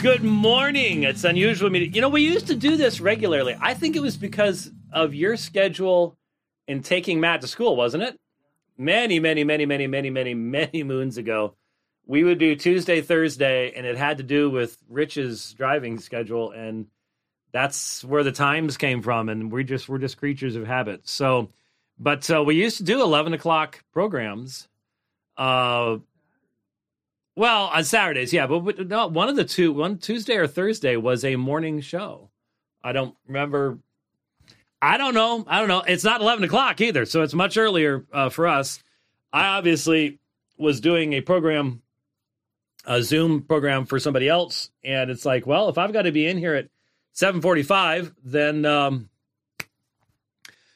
Good morning. It's unusual meeting. You know, we used to do this regularly. I think it was because of your schedule in taking Matt to school, wasn't it? Many, many, many, many, many, many, many moons ago, we would do Tuesday, Thursday, and it had to do with Rich's driving schedule, and that's where the times came from. And we just we're just creatures of habit. So, but uh, we used to do eleven o'clock programs. Uh, well, on Saturdays, yeah, but, no, one of the two, one Tuesday or Thursday was a morning show. I don't remember. I don't know. I don't know. It's not eleven o'clock either, so it's much earlier uh, for us. I obviously was doing a program, a Zoom program for somebody else, and it's like, well, if I've got to be in here at seven forty-five, then um,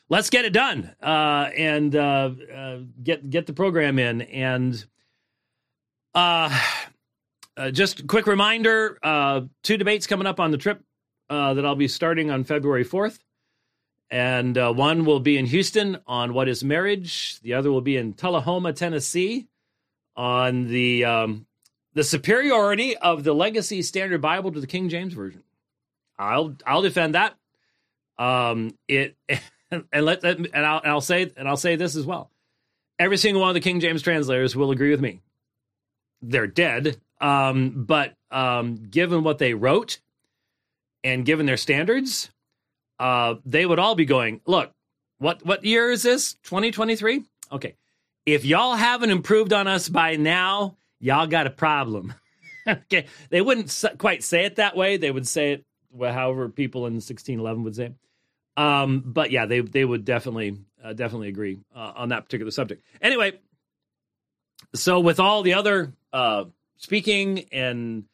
let's get it done uh, and uh, uh get get the program in and uh, uh, just quick reminder uh, two debates coming up on the trip uh, that I'll be starting on February 4th. And uh, one will be in Houston on what is marriage. The other will be in Tullahoma, Tennessee, on the um, the superiority of the Legacy Standard Bible to the King James Version. I'll I'll defend that. Um, it and let and I'll, and I'll say and I'll say this as well. Every single one of the King James translators will agree with me they're dead. Um, but um, given what they wrote and given their standards, uh, they would all be going, look, what what year is this? 2023? Okay. If y'all haven't improved on us by now, y'all got a problem. okay. They wouldn't quite say it that way. They would say it well, however people in 1611 would say it. Um, but yeah, they they would definitely uh, definitely agree uh, on that particular subject. Anyway, so with all the other uh, speaking, and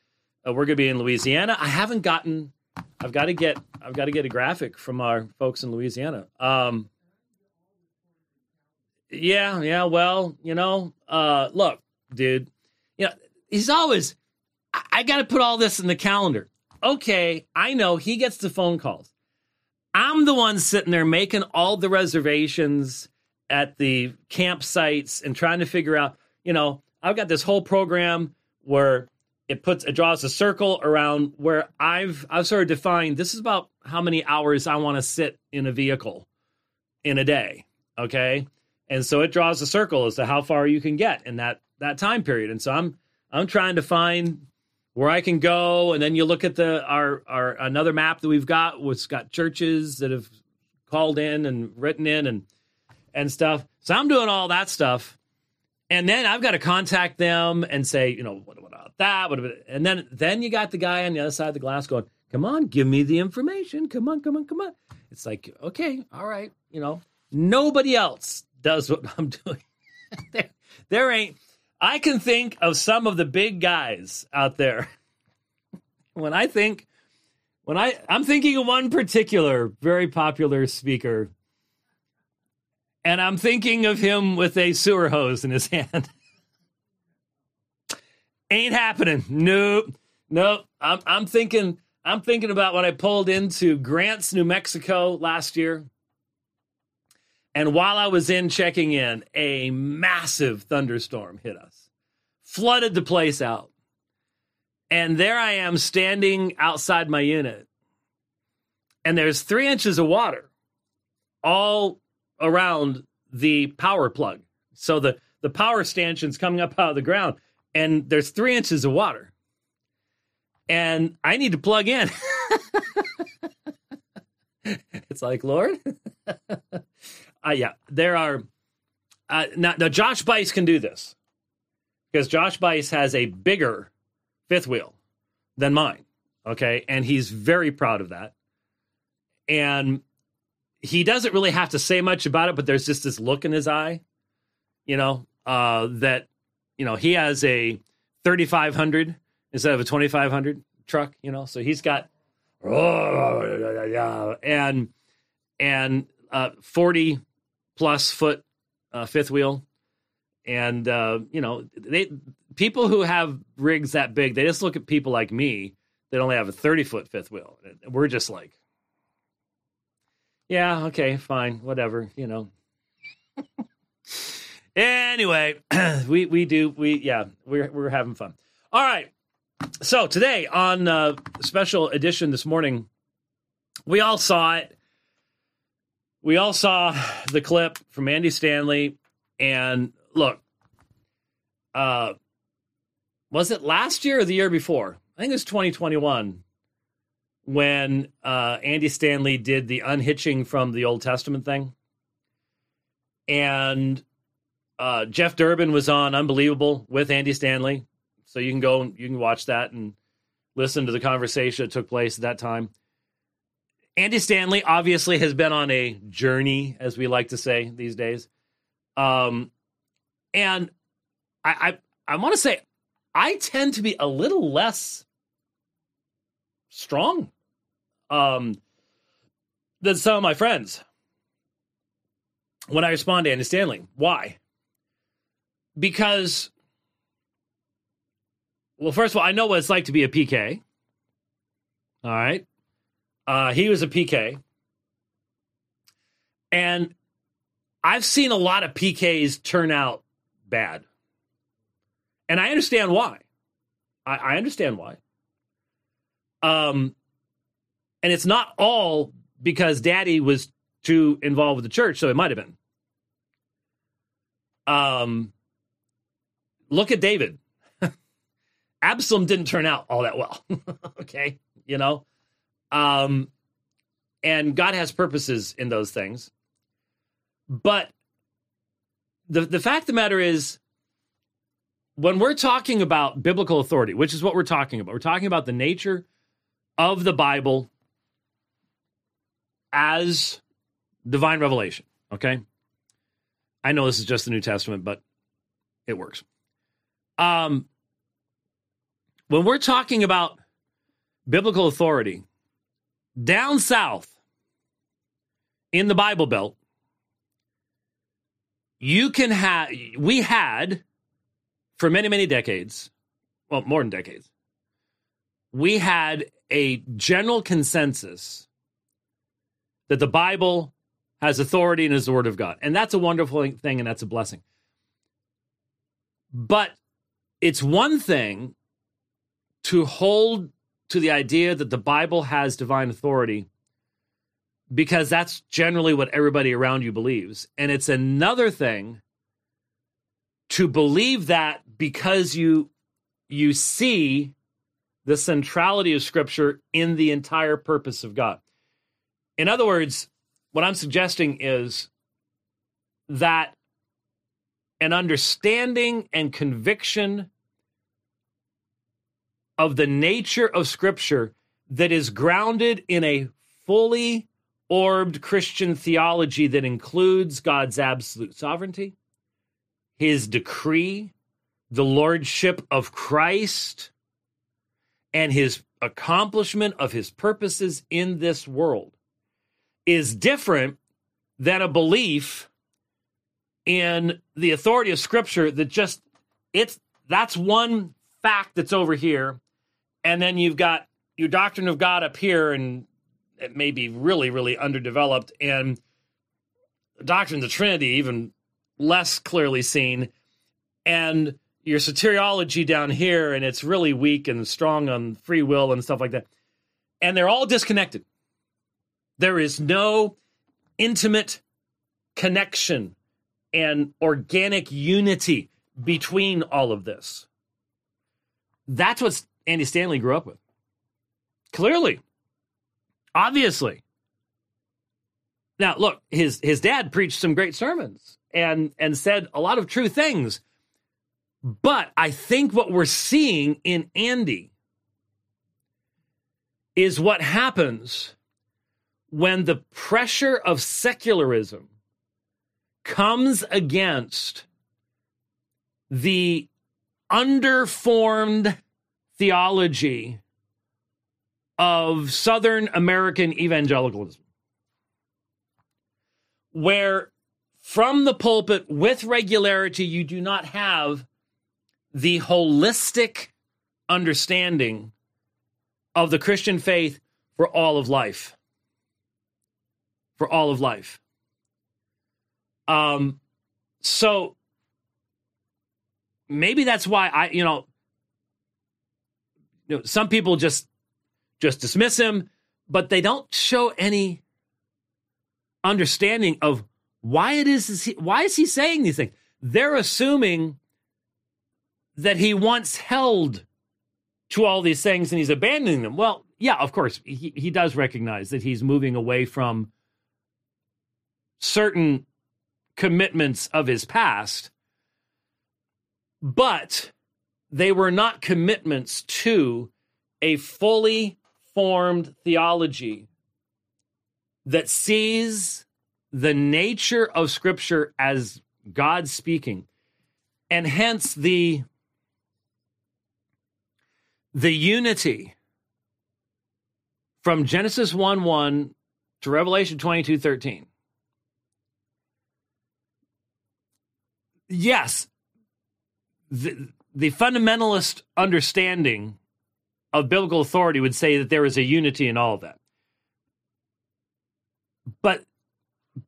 uh, we're going to be in Louisiana. I haven't gotten. I've got to get. I've got to get a graphic from our folks in Louisiana. Um, yeah, yeah. Well, you know, uh, look, dude. You know, he's always. I, I got to put all this in the calendar. Okay, I know he gets the phone calls. I'm the one sitting there making all the reservations at the campsites and trying to figure out, you know, I've got this whole program where it puts it draws a circle around where I've I've sort of defined this is about how many hours I want to sit in a vehicle in a day. Okay. And so it draws a circle as to how far you can get in that that time period. And so I'm I'm trying to find where I can go. And then you look at the our our another map that we've got, which got churches that have called in and written in and and stuff. So I'm doing all that stuff and then I've got to contact them and say, you know, what, about that? What about, and then then you got the guy on the other side of the glass going, come on, give me the information. Come on, come on, come on. It's like, okay, all right, you know, nobody else does what I'm doing. there, there ain't. I can think of some of the big guys out there. when I think, when I I'm thinking of one particular very popular speaker and I'm thinking of him with a sewer hose in his hand. Ain't happening. Nope. Nope. I'm I'm thinking I'm thinking about when I pulled into Grants, New Mexico last year. And while I was in checking in, a massive thunderstorm hit us, flooded the place out. And there I am standing outside my unit. And there's three inches of water all around the power plug. So the, the power stanchion's coming up out of the ground, and there's three inches of water. And I need to plug in. it's like, Lord. uh, yeah, there are. Uh, now, now, Josh Bice can do this because Josh Bice has a bigger fifth wheel than mine. Okay. And he's very proud of that. And he doesn't really have to say much about it, but there's just this look in his eye, you know, uh, that you know he has a 3500 instead of a 2500 truck, you know, so he's got and and uh, 40 plus foot uh, fifth wheel, and uh, you know they people who have rigs that big, they just look at people like me that only have a 30 foot fifth wheel. We're just like yeah, okay, fine, whatever, you know. anyway, we we do we yeah, we're we're having fun. All right. so today on uh, special edition this morning, we all saw it. We all saw the clip from Andy Stanley, and look, uh, was it last year or the year before? I think it was 2021 when uh, Andy Stanley did the unhitching from the Old Testament thing. And uh, Jeff Durbin was on Unbelievable with Andy Stanley. So you can go and you can watch that and listen to the conversation that took place at that time. Andy Stanley obviously has been on a journey, as we like to say these days. Um, and I, I, I want to say I tend to be a little less strong um, than some of my friends when I respond to Andy Stanley. Why? Because, well, first of all, I know what it's like to be a PK. All right. Uh, he was a PK. And I've seen a lot of PKs turn out bad. And I understand why. I, I understand why. Um, and it's not all because daddy was too involved with the church, so it might have been. Um, look at David. Absalom didn't turn out all that well. okay, you know, um, and God has purposes in those things. But the the fact of the matter is, when we're talking about biblical authority, which is what we're talking about, we're talking about the nature of the Bible as divine revelation. Okay. I know this is just the New Testament, but it works. Um, when we're talking about biblical authority, down south in the Bible Belt, you can have, we had for many, many decades, well, more than decades, we had a general consensus that the Bible has authority and is the Word of God. And that's a wonderful thing and that's a blessing. But it's one thing to hold to the idea that the Bible has divine authority because that's generally what everybody around you believes. And it's another thing to believe that because you you see the centrality of scripture in the entire purpose of God. In other words, what I'm suggesting is that an understanding and conviction of the nature of Scripture that is grounded in a fully orbed Christian theology that includes God's absolute sovereignty, his decree, the lordship of Christ, and his accomplishment of his purposes in this world is different than a belief in the authority of scripture that just it's that's one fact that's over here. And then you've got your doctrine of god up here and it may be really really underdeveloped and the doctrine of the trinity even less clearly seen. And your soteriology down here and it's really weak and strong on free will and stuff like that. And they're all disconnected there is no intimate connection and organic unity between all of this. That's what Andy Stanley grew up with. Clearly. Obviously. Now, look, his his dad preached some great sermons and and said a lot of true things. But I think what we're seeing in Andy is what happens when the pressure of secularism comes against the underformed theology of Southern American evangelicalism, where from the pulpit with regularity you do not have the holistic understanding of the Christian faith for all of life for all of life. Um, so maybe that's why I, you know, you know, some people just just dismiss him, but they don't show any understanding of why it is, is he, why is he saying these things? They're assuming that he once held to all these things and he's abandoning them. Well, yeah, of course, he, he does recognize that he's moving away from certain commitments of his past, but they were not commitments to a fully formed theology that sees the nature of Scripture as God speaking, and hence the the unity from Genesis 1 1 to Revelation 22 13. Yes, the, the fundamentalist understanding of biblical authority would say that there is a unity in all of that. But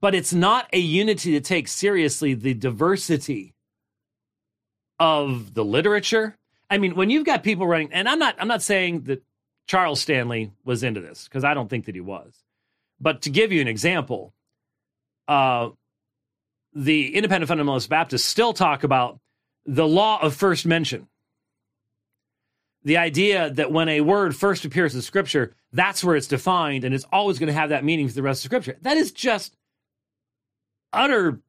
but it's not a unity to take seriously the diversity of the literature. I mean, when you've got people running, and I'm not I'm not saying that Charles Stanley was into this because I don't think that he was. But to give you an example, uh, the independent fundamentalist Baptists still talk about the law of first mention. The idea that when a word first appears in Scripture, that's where it's defined and it's always going to have that meaning for the rest of Scripture. That is just utter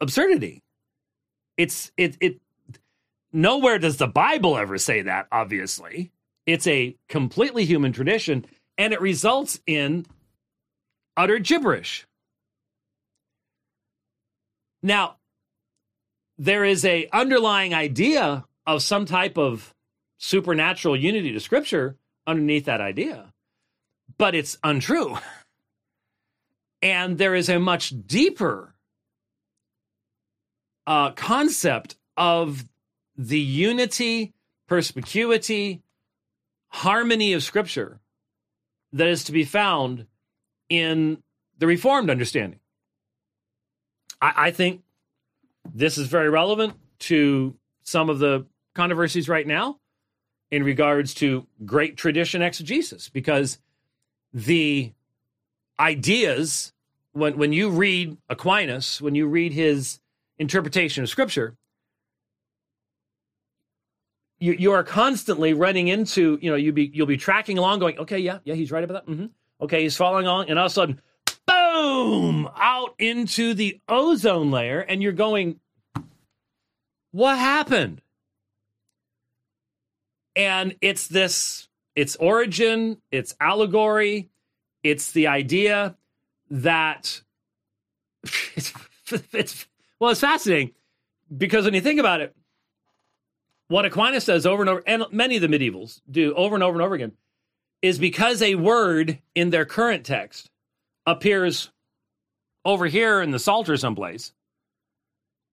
absurdity. It's it it nowhere does the Bible ever say that, obviously. It's a completely human tradition, and it results in utter gibberish. Now, there is a underlying idea of some type of supernatural unity to scripture underneath that idea, but it's untrue. And there is a much deeper uh, concept of the unity, perspicuity, harmony of Scripture that is to be found in the Reformed understanding. I, I think this is very relevant to some of the controversies right now in regards to great tradition exegesis because the ideas when when you read Aquinas, when you read his interpretation of scripture, you, you are constantly running into, you know, you be you'll be tracking along going, okay, yeah, yeah, he's right about that. Mm-hmm. Okay, he's following along, and all of a sudden, boom, out into the ozone layer, and you're going, what happened? And it's this, it's Origen, it's allegory, it's the idea that it's, it's well, it's fascinating because when you think about it, what Aquinas says over and over, and many of the medievals do over and over and over again, is because a word in their current text appears over here in the Psalter someplace,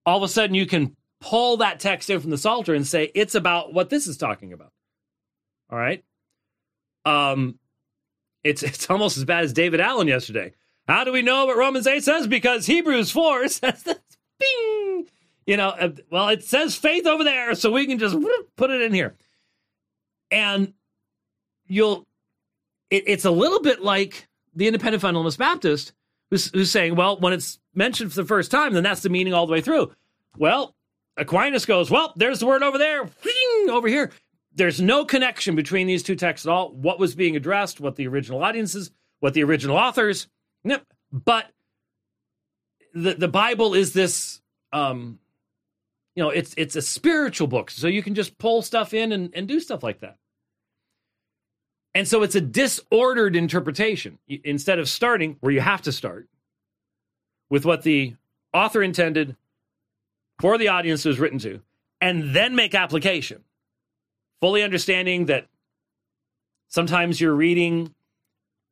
all of a sudden you can pull that text in from the Psalter and say it's about what this is talking about. All right. Um, it's it's almost as bad as David Allen yesterday. How do we know what Romans 8 says? Because Hebrews 4 says this. Bing! You know, uh, well, it says faith over there, so we can just put it in here. And you'll, it, it's a little bit like the independent fundamentalist Baptist who's, who's saying, well, when it's mentioned for the first time, then that's the meaning all the way through. Well, Aquinas goes, well, there's the word over there, over here. There's no connection between these two texts at all. What was being addressed, what the original audiences, what the original authors. Yep. But the the Bible is this um you know, it's it's a spiritual book, so you can just pull stuff in and, and do stuff like that. And so it's a disordered interpretation instead of starting where you have to start with what the author intended for the audience was written to, and then make application. Fully understanding that sometimes you're reading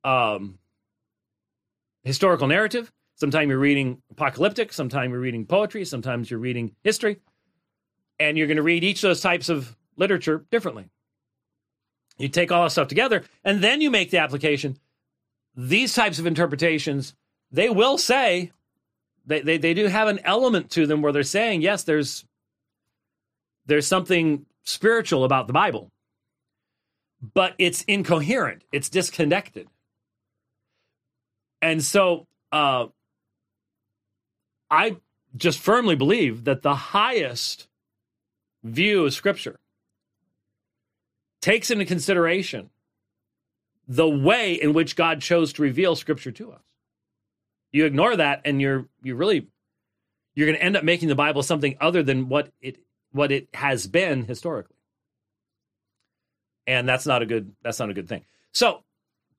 um, historical narrative, sometimes you're reading apocalyptic, sometimes you're reading poetry, sometimes you're reading history, and you're going to read each of those types of literature differently. You take all that stuff together, and then you make the application. These types of interpretations, they will say they, they, they do have an element to them where they're saying, yes, there's there's something spiritual about the Bible. but it's incoherent, it's disconnected. And so uh, I just firmly believe that the highest view of Scripture takes into consideration the way in which God chose to reveal Scripture to us. You ignore that, and you're you really you're going to end up making the Bible something other than what it what it has been historically, and that's not a good that's not a good thing. So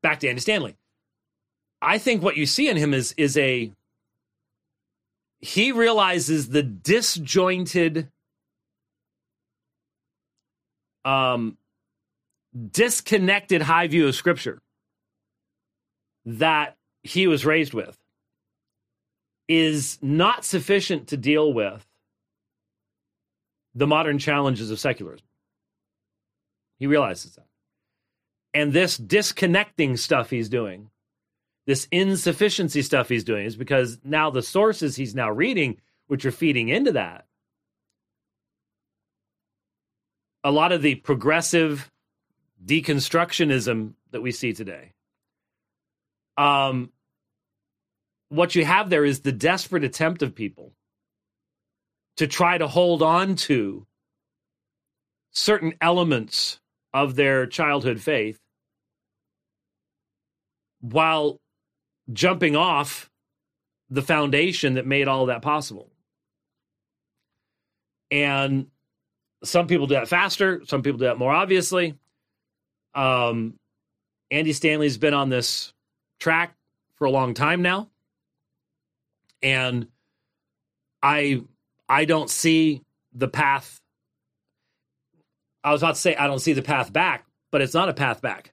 back to Andy Stanley. I think what you see in him is is a he realizes the disjointed um disconnected high view of scripture that he was raised with is not sufficient to deal with the modern challenges of secularism. He realizes that. And this disconnecting stuff he's doing, this insufficiency stuff he's doing, is because now the sources he's now reading, which are feeding into that, a lot of the progressive deconstructionism that we see today. Um, what you have there is the desperate attempt of people to try to hold on to certain elements of their childhood faith while jumping off the foundation that made all of that possible. And some people do that faster, some people do that more obviously. Um, Andy Stanley's been on this track for a long time now. And I I don't see the path. I was about to say I don't see the path back, but it's not a path back.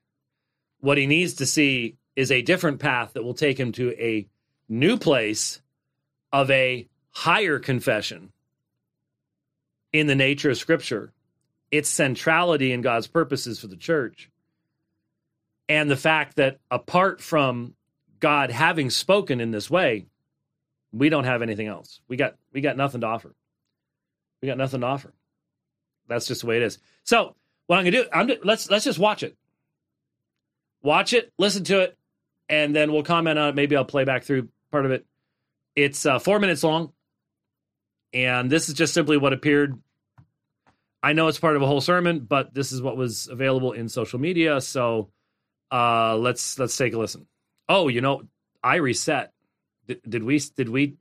What he needs to see is a different path that will take him to a new place of a higher confession in the nature of Scripture, its centrality in God's purposes for the church, and the fact that apart from God having spoken in this way, we don't have anything else. We got we got nothing to offer. We got nothing to offer. That's just the way it is. So what I'm gonna do, I'm let's let's just watch it. Watch it, listen to it, and then we'll comment on it. Maybe I'll play back through part of it. It's uh, four minutes long, and this is just simply what appeared. I know it's part of a whole sermon, but this is what was available in social media. So uh, let's let's take a listen. Oh, you know, I reset. Did, did we? Did we?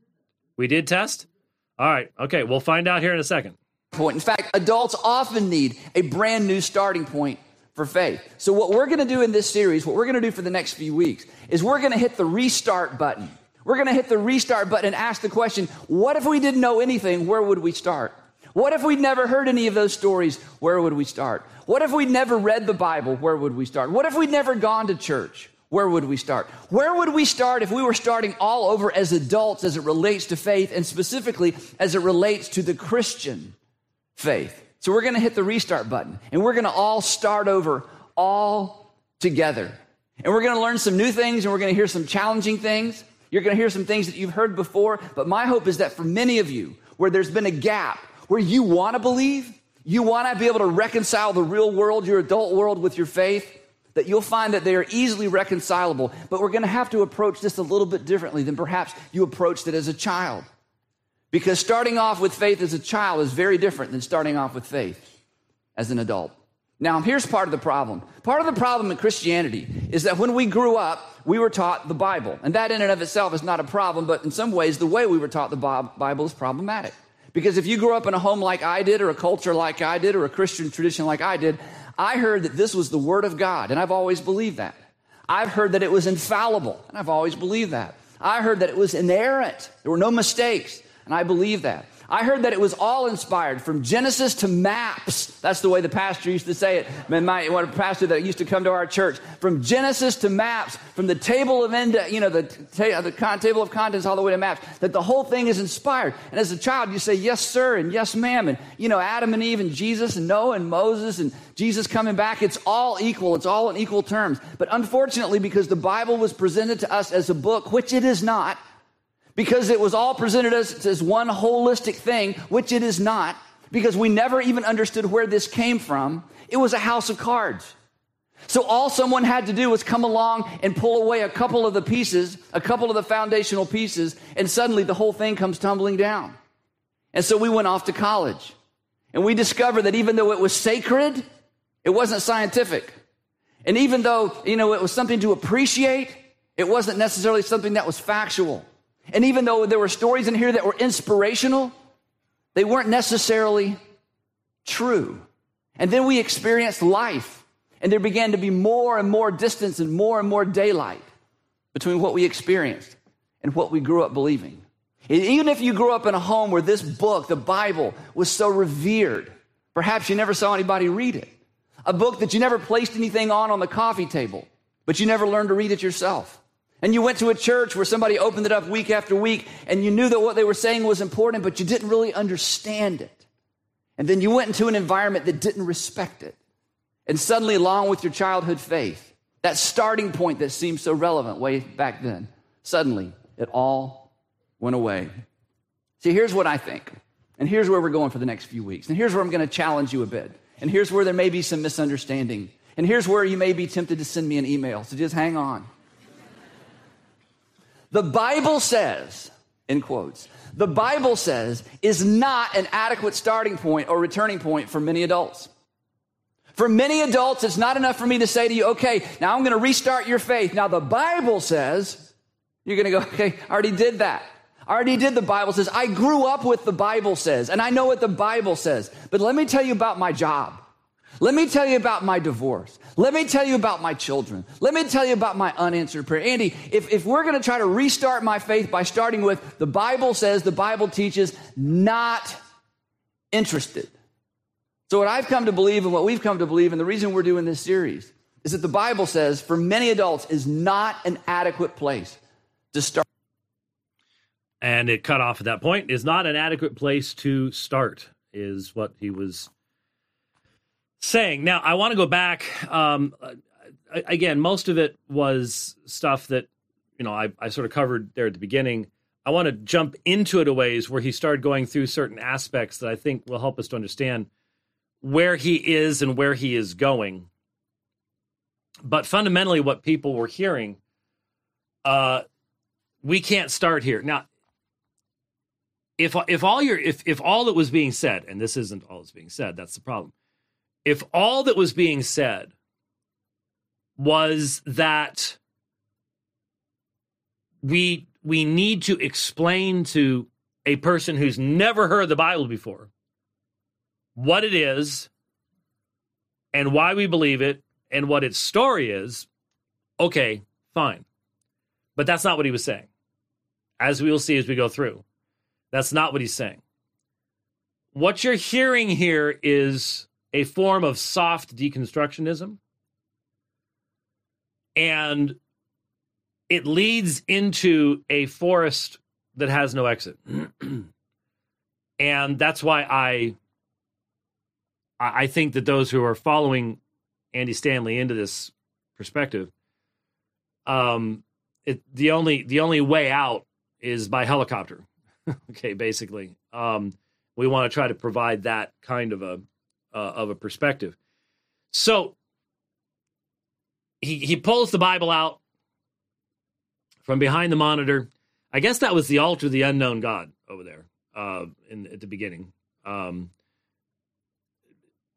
We did test. All right. Okay. We'll find out here in a second. Point. In fact, adults often need a brand new starting point for faith. So, what we're going to do in this series, what we're going to do for the next few weeks, is we're going to hit the restart button. We're going to hit the restart button and ask the question what if we didn't know anything? Where would we start? What if we'd never heard any of those stories? Where would we start? What if we'd never read the Bible? Where would we start? What if we'd never gone to church? Where would we start? Where would we start if we were starting all over as adults as it relates to faith and specifically as it relates to the Christian faith? So we're going to hit the restart button and we're going to all start over all together. And we're going to learn some new things and we're going to hear some challenging things. You're going to hear some things that you've heard before. But my hope is that for many of you, where there's been a gap, where you want to believe, you want to be able to reconcile the real world, your adult world, with your faith, that you'll find that they are easily reconcilable. But we're going to have to approach this a little bit differently than perhaps you approached it as a child. Because starting off with faith as a child is very different than starting off with faith as an adult. Now, here's part of the problem. Part of the problem in Christianity is that when we grew up, we were taught the Bible. And that in and of itself is not a problem, but in some ways, the way we were taught the Bible is problematic. Because if you grew up in a home like I did, or a culture like I did, or a Christian tradition like I did, I heard that this was the Word of God, and I've always believed that. I've heard that it was infallible, and I've always believed that. I heard that it was inerrant, there were no mistakes, and I believe that. I heard that it was all inspired from Genesis to maps. That's the way the pastor used to say it. Man, my what pastor that used to come to our church from Genesis to maps, from the table of end, you know, the, ta- the con- table of contents all the way to maps. That the whole thing is inspired. And as a child, you say yes, sir, and yes, ma'am, and you know, Adam and Eve and Jesus and Noah and Moses and Jesus coming back. It's all equal. It's all in equal terms. But unfortunately, because the Bible was presented to us as a book, which it is not because it was all presented as, as one holistic thing, which it is not, because we never even understood where this came from. It was a house of cards. So all someone had to do was come along and pull away a couple of the pieces, a couple of the foundational pieces, and suddenly the whole thing comes tumbling down. And so we went off to college. And we discovered that even though it was sacred, it wasn't scientific. And even though, you know, it was something to appreciate, it wasn't necessarily something that was factual. And even though there were stories in here that were inspirational, they weren't necessarily true. And then we experienced life, and there began to be more and more distance and more and more daylight between what we experienced and what we grew up believing. Even if you grew up in a home where this book, the Bible, was so revered, perhaps you never saw anybody read it. A book that you never placed anything on on the coffee table, but you never learned to read it yourself. And you went to a church where somebody opened it up week after week and you knew that what they were saying was important, but you didn't really understand it. And then you went into an environment that didn't respect it. And suddenly, along with your childhood faith, that starting point that seemed so relevant way back then, suddenly it all went away. See, here's what I think. And here's where we're going for the next few weeks. And here's where I'm going to challenge you a bit. And here's where there may be some misunderstanding. And here's where you may be tempted to send me an email. So just hang on. The Bible says, in quotes, the Bible says is not an adequate starting point or returning point for many adults. For many adults, it's not enough for me to say to you, okay, now I'm going to restart your faith. Now the Bible says, you're going to go, okay, I already did that. I already did the Bible says. I grew up with the Bible says, and I know what the Bible says. But let me tell you about my job. Let me tell you about my divorce. Let me tell you about my children. Let me tell you about my unanswered prayer. Andy, if, if we're going to try to restart my faith by starting with the Bible says, the Bible teaches, not interested. So, what I've come to believe and what we've come to believe, and the reason we're doing this series, is that the Bible says, for many adults, is not an adequate place to start. And it cut off at that point is not an adequate place to start, is what he was saying. Now, I want to go back. Um, again, most of it was stuff that you know I, I sort of covered there at the beginning. I want to jump into it a ways where he started going through certain aspects that I think will help us to understand where he is and where he is going. But fundamentally, what people were hearing, uh, we can't start here now. If if all your if if all that was being said, and this isn't all that's being said, that's the problem if all that was being said was that we we need to explain to a person who's never heard the Bible before what it is and why we believe it and what its story is, okay, fine. But that's not what he was saying. As we will see as we go through, that's not what he's saying. What you're hearing here is a form of soft deconstructionism. And it leads into a forest that has no exit. and that's why I I think that those who are following Andy Stanley into this perspective, um, it, the only the only way out is by helicopter. okay, basically, um, we want to try to provide that kind of a uh, of a perspective. So he he pulls the Bible out from behind the monitor. I guess that was the altar of the unknown God over there uh, in at the beginning. Um,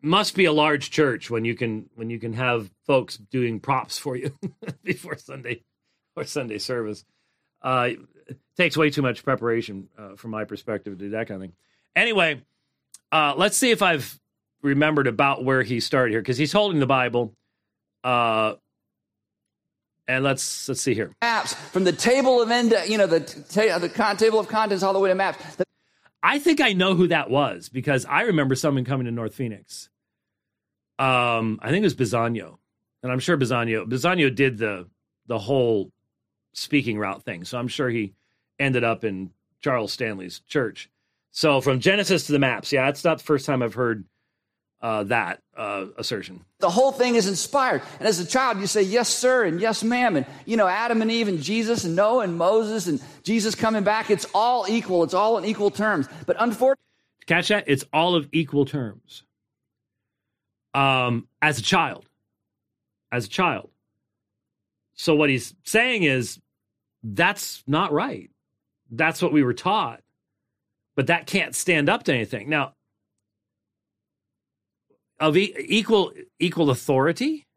must be a large church when you can when you can have folks doing props for you before Sunday or Sunday service. Uh, takes way too much preparation uh, from my perspective to do that kind of thing. Anyway, uh, let's see if I've remembered about where he started here because he's holding the Bible. Uh, and let's let's see here. Maps from the table of end, you know, the ta- the con- table of contents all the way to maps. The- I think I know who that was because I remember someone coming to North Phoenix. Um, I think it was Bisagno, and I'm sure Bisagno Bisagno did the the whole speaking route thing, so I'm sure he ended up in Charles Stanley's church. So from Genesis to the maps, yeah, it's not the first time I've heard uh, that uh, assertion. The whole thing is inspired. And as a child, you say, yes, sir, and yes, ma'am. And, you know, Adam and Eve and Jesus and Noah and Moses and Jesus coming back, it's all equal. It's all in equal terms. But unfortunately, catch that? It's all of equal terms. Um, as a child, as a child. So what he's saying is that's not right. That's what we were taught. But that can't stand up to anything. Now, of e- equal equal authority,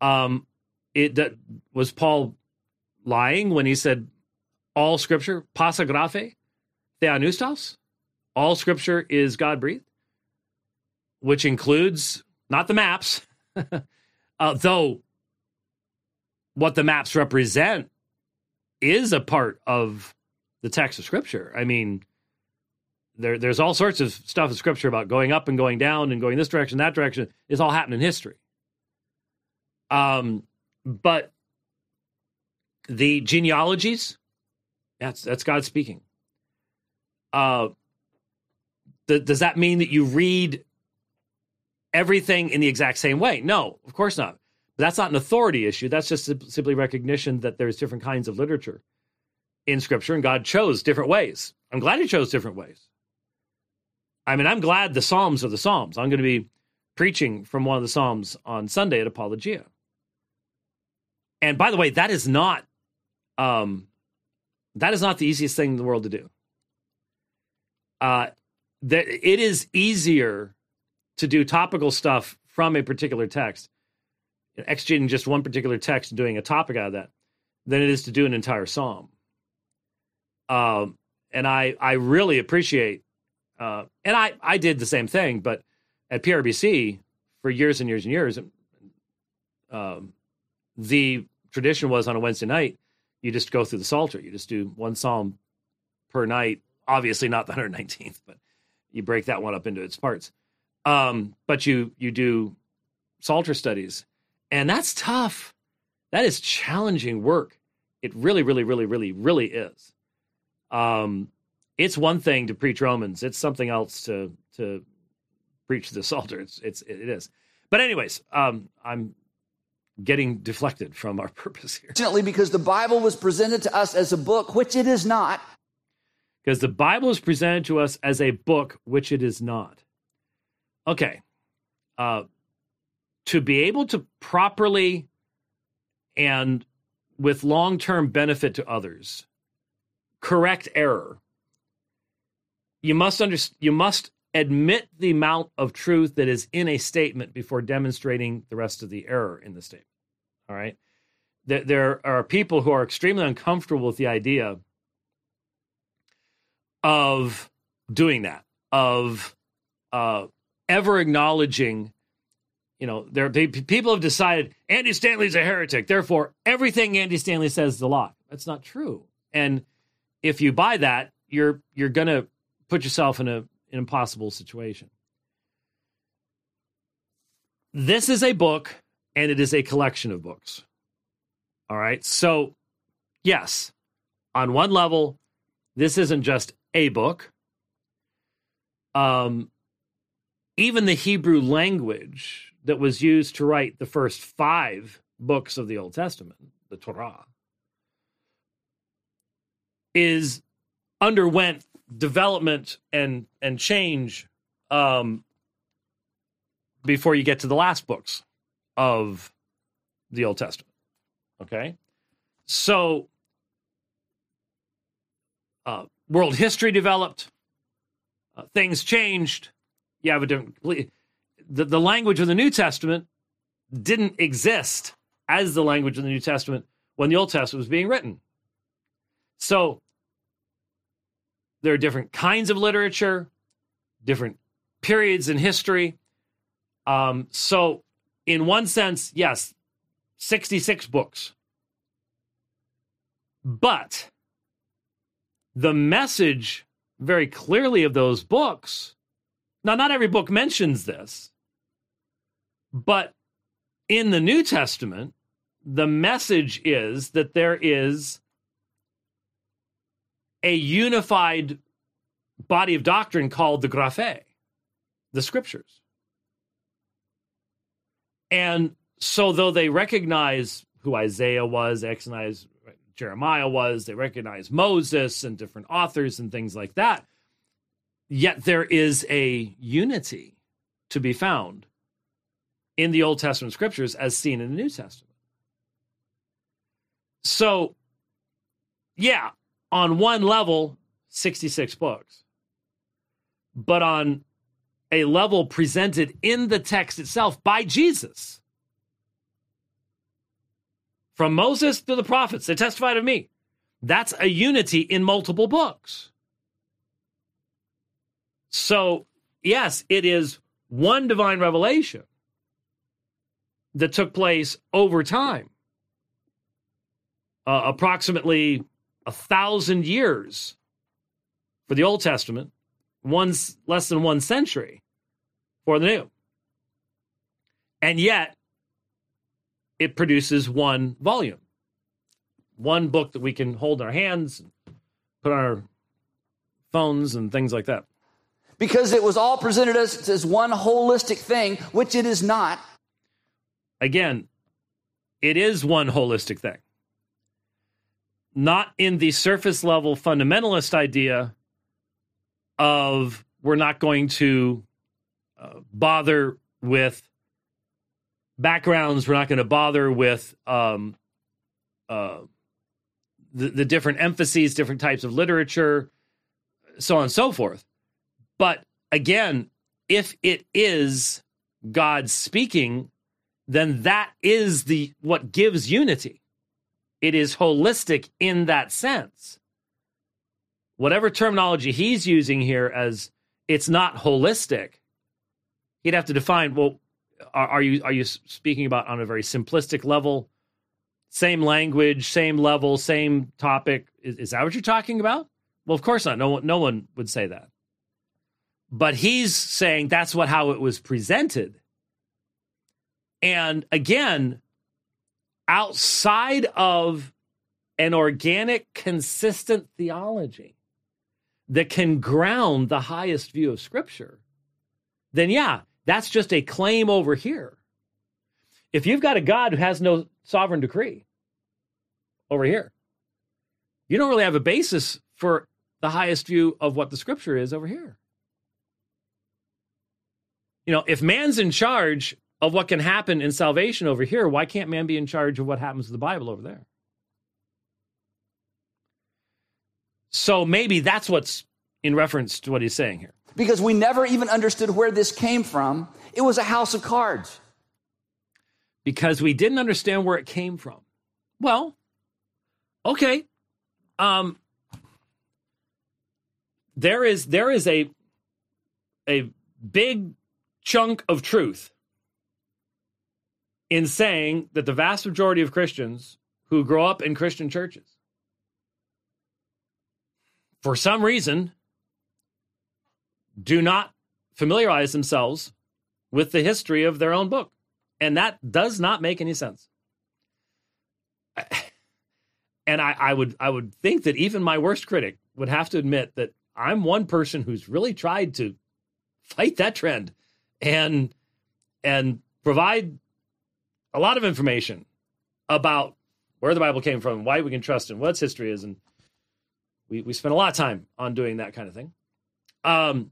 um, it that was Paul lying when he said all scripture pasa graphe theopneustos all scripture is god breathed which includes not the maps uh, though what the maps represent is a part of the text of scripture. I mean there, there's all sorts of stuff in scripture about going up and going down and going this direction that direction it's all happened in history um but the genealogies, that's that's God speaking. Uh, th- does that mean that you read everything in the exact same way? No, of course not. But that's not an authority issue. That's just simply recognition that there's different kinds of literature in Scripture, and God chose different ways. I'm glad He chose different ways. I mean, I'm glad the Psalms are the Psalms. I'm going to be preaching from one of the Psalms on Sunday at Apologia. And by the way, that is not um, that is not the easiest thing in the world to do. Uh, that it is easier to do topical stuff from a particular text, exegeting just one particular text and doing a topic out of that, than it is to do an entire psalm. Um, and I I really appreciate, uh, and I I did the same thing, but at PRBC for years and years and years, um, the tradition was on a Wednesday night you just go through the Psalter. You just do one psalm per night. Obviously, not the 119th, but you break that one up into its parts. Um, but you you do Psalter studies, and that's tough. That is challenging work. It really, really, really, really, really is. Um, it's one thing to preach Romans. It's something else to to preach the Psalter. It's it's it is. But anyways, um, I'm getting deflected from our purpose here. Fortunately, because the Bible was presented to us as a book, which it is not. Because the Bible is presented to us as a book, which it is not. Okay. Uh, to be able to properly and with long term benefit to others correct error, you must under, you must admit the amount of truth that is in a statement before demonstrating the rest of the error in the statement. All right. There, there are people who are extremely uncomfortable with the idea of doing that, of uh, ever acknowledging, you know, there people have decided Andy Stanley's a heretic, therefore everything Andy Stanley says is a lie. That's not true. And if you buy that, you're you're to put yourself in a an impossible situation. This is a book and it is a collection of books. All right. So, yes, on one level, this isn't just a book. Um, even the Hebrew language that was used to write the first five books of the Old Testament, the Torah, is underwent development and and change um, before you get to the last books of the Old Testament. Okay, so uh, world history developed, uh, things changed. You have a different the, the language of the New Testament didn't exist as the language of the New Testament when the Old Testament was being written. So there are different kinds of literature, different periods in history. Um, so, in one sense, yes, 66 books. But the message very clearly of those books, now, not every book mentions this, but in the New Testament, the message is that there is a unified body of doctrine called the Graphe, the scriptures. And so, though they recognize who Isaiah was, recognize Jeremiah was, they recognize Moses and different authors and things like that, yet there is a unity to be found in the Old Testament scriptures as seen in the New Testament. So, yeah, on one level, 66 books. But on a level presented in the text itself by Jesus, from Moses to the prophets, they testified of me. That's a unity in multiple books. So, yes, it is one divine revelation that took place over time, uh, approximately a thousand years for the Old Testament, one's less than one century for the New. And yet, it produces one volume, one book that we can hold in our hands, put on our phones, and things like that. Because it was all presented as, as one holistic thing, which it is not. Again, it is one holistic thing. Not in the surface level fundamentalist idea of we're not going to uh, bother with backgrounds. We're not going to bother with um, uh, the, the different emphases, different types of literature, so on and so forth. But again, if it is God speaking, then that is the what gives unity. It is holistic in that sense. Whatever terminology he's using here as it's not holistic, he'd have to define well are, are you are you speaking about on a very simplistic level? Same language same level same topic. Is, is that what you're talking about? Well of course not. No one no one would say that. But he's saying that's what how it was presented. And again outside of an organic consistent theology that can ground the highest view of scripture then yeah that's just a claim over here. If you've got a God who has no sovereign decree over here, you don't really have a basis for the highest view of what the scripture is over here. You know, if man's in charge of what can happen in salvation over here, why can't man be in charge of what happens to the Bible over there? So maybe that's what's in reference to what he's saying here because we never even understood where this came from. It was a house of cards. Because we didn't understand where it came from. Well, okay. Um, there is there is a a big chunk of truth in saying that the vast majority of Christians who grow up in Christian churches for some reason do not familiarize themselves with the history of their own book. And that does not make any sense. And I, I would I would think that even my worst critic would have to admit that I'm one person who's really tried to fight that trend and and provide a lot of information about where the Bible came from, why we can trust it, what its history is, and we we spend a lot of time on doing that kind of thing. Um,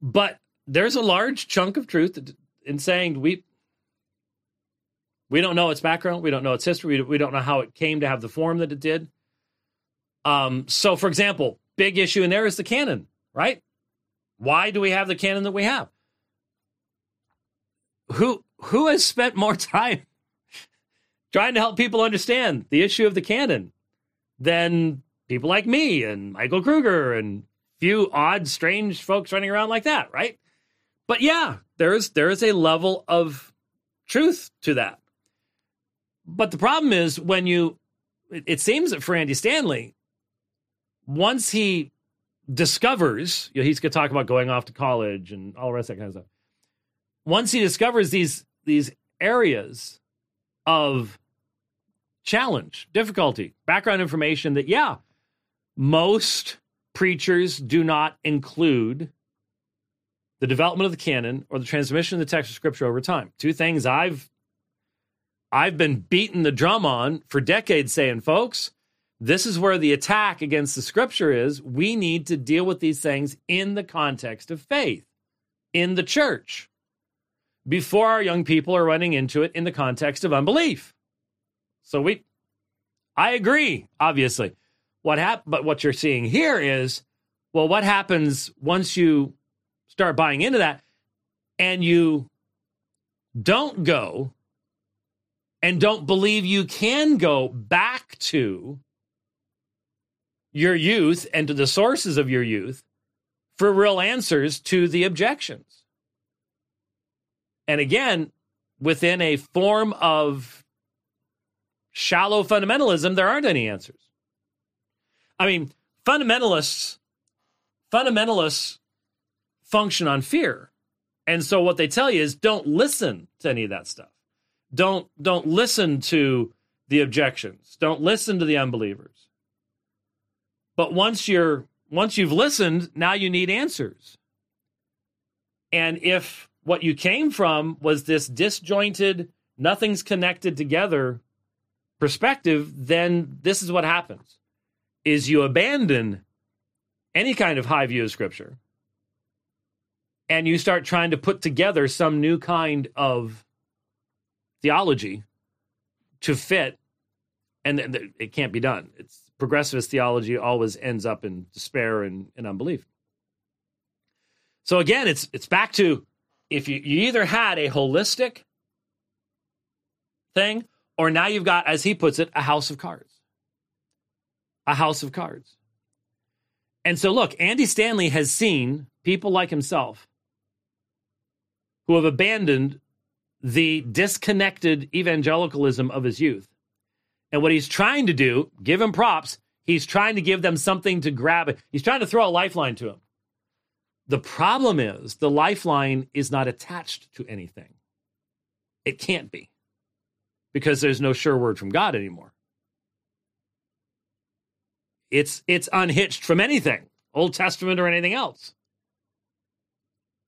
but there's a large chunk of truth in saying we we don't know its background, we don't know its history, we don't know how it came to have the form that it did. Um, so, for example, big issue in there is the canon, right? Why do we have the canon that we have? Who who has spent more time trying to help people understand the issue of the canon than people like me and Michael Kruger and few odd, strange folks running around like that, right? But yeah, there is there is a level of truth to that. But the problem is when you it, it seems that for Andy Stanley, once he discovers, you know, he's going to talk about going off to college and all the rest of that kind of stuff. Once he discovers these these areas of challenge, difficulty, background information that yeah, most preachers do not include the development of the canon or the transmission of the text of scripture over time. Two things I've I've been beating the drum on for decades saying, folks, this is where the attack against the scripture is. We need to deal with these things in the context of faith in the church. Before our young people are running into it in the context of unbelief. So we, I agree, obviously. What hap- but what you're seeing here is, well, what happens once you start buying into that and you don't go and don't believe you can go back to your youth and to the sources of your youth for real answers to the objections. And again, within a form of shallow fundamentalism, there aren't any answers. I mean, fundamentalists fundamentalists function on fear. And so what they tell you is don't listen to any of that stuff. Don't don't listen to the objections. Don't listen to the unbelievers. But once you're once you've listened, now you need answers. And if what you came from was this disjointed, nothing's connected together perspective, then this is what happens. Is you abandon any kind of high view of scripture and you start trying to put together some new kind of theology to fit and it can't be done it's progressivist theology always ends up in despair and, and unbelief so again it's it's back to if you, you either had a holistic thing or now you've got as he puts it a house of cards a house of cards and so look andy stanley has seen people like himself who have abandoned the disconnected evangelicalism of his youth. And what he's trying to do, give him props, he's trying to give them something to grab. He's trying to throw a lifeline to them. The problem is the lifeline is not attached to anything. It can't be because there's no sure word from God anymore. It's it's unhitched from anything, Old Testament or anything else.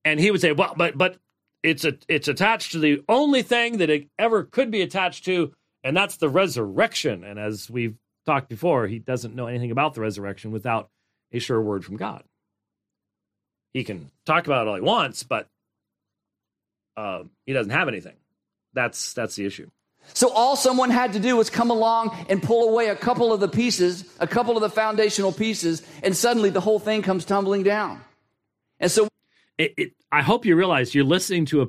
And he would say, "Well, but but it's a, it's attached to the only thing that it ever could be attached to, and that's the resurrection. And as we've talked before, he doesn't know anything about the resurrection without a sure word from God. He can talk about it all he wants, but uh, he doesn't have anything. That's that's the issue. So all someone had to do was come along and pull away a couple of the pieces, a couple of the foundational pieces, and suddenly the whole thing comes tumbling down. And so it, it, I hope you realize you're listening to a,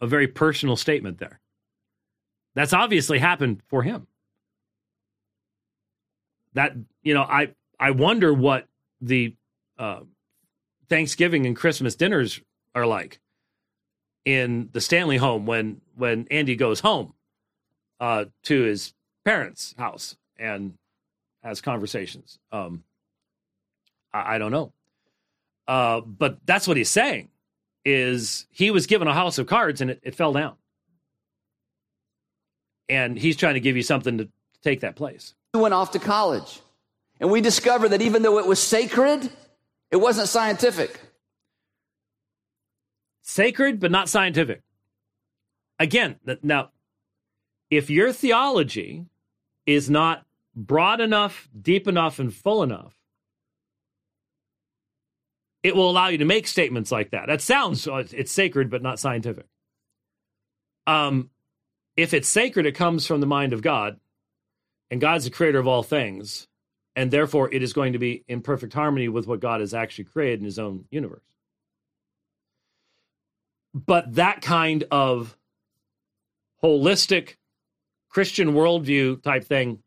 a very personal statement there. That's obviously happened for him. That you know, I I wonder what the uh, Thanksgiving and Christmas dinners are like in the Stanley home when when Andy goes home uh, to his parents' house and has conversations. Um, I, I don't know. Uh, but that's what he's saying is he was given a house of cards and it, it fell down. And he's trying to give you something to take that place. We went off to college and we discovered that even though it was sacred, it wasn't scientific. Sacred, but not scientific. Again, now, if your theology is not broad enough, deep enough, and full enough it will allow you to make statements like that. That sounds uh, it's sacred but not scientific. Um, if it's sacred, it comes from the mind of God, and God's the creator of all things, and therefore it is going to be in perfect harmony with what God has actually created in His own universe. But that kind of holistic Christian worldview type thing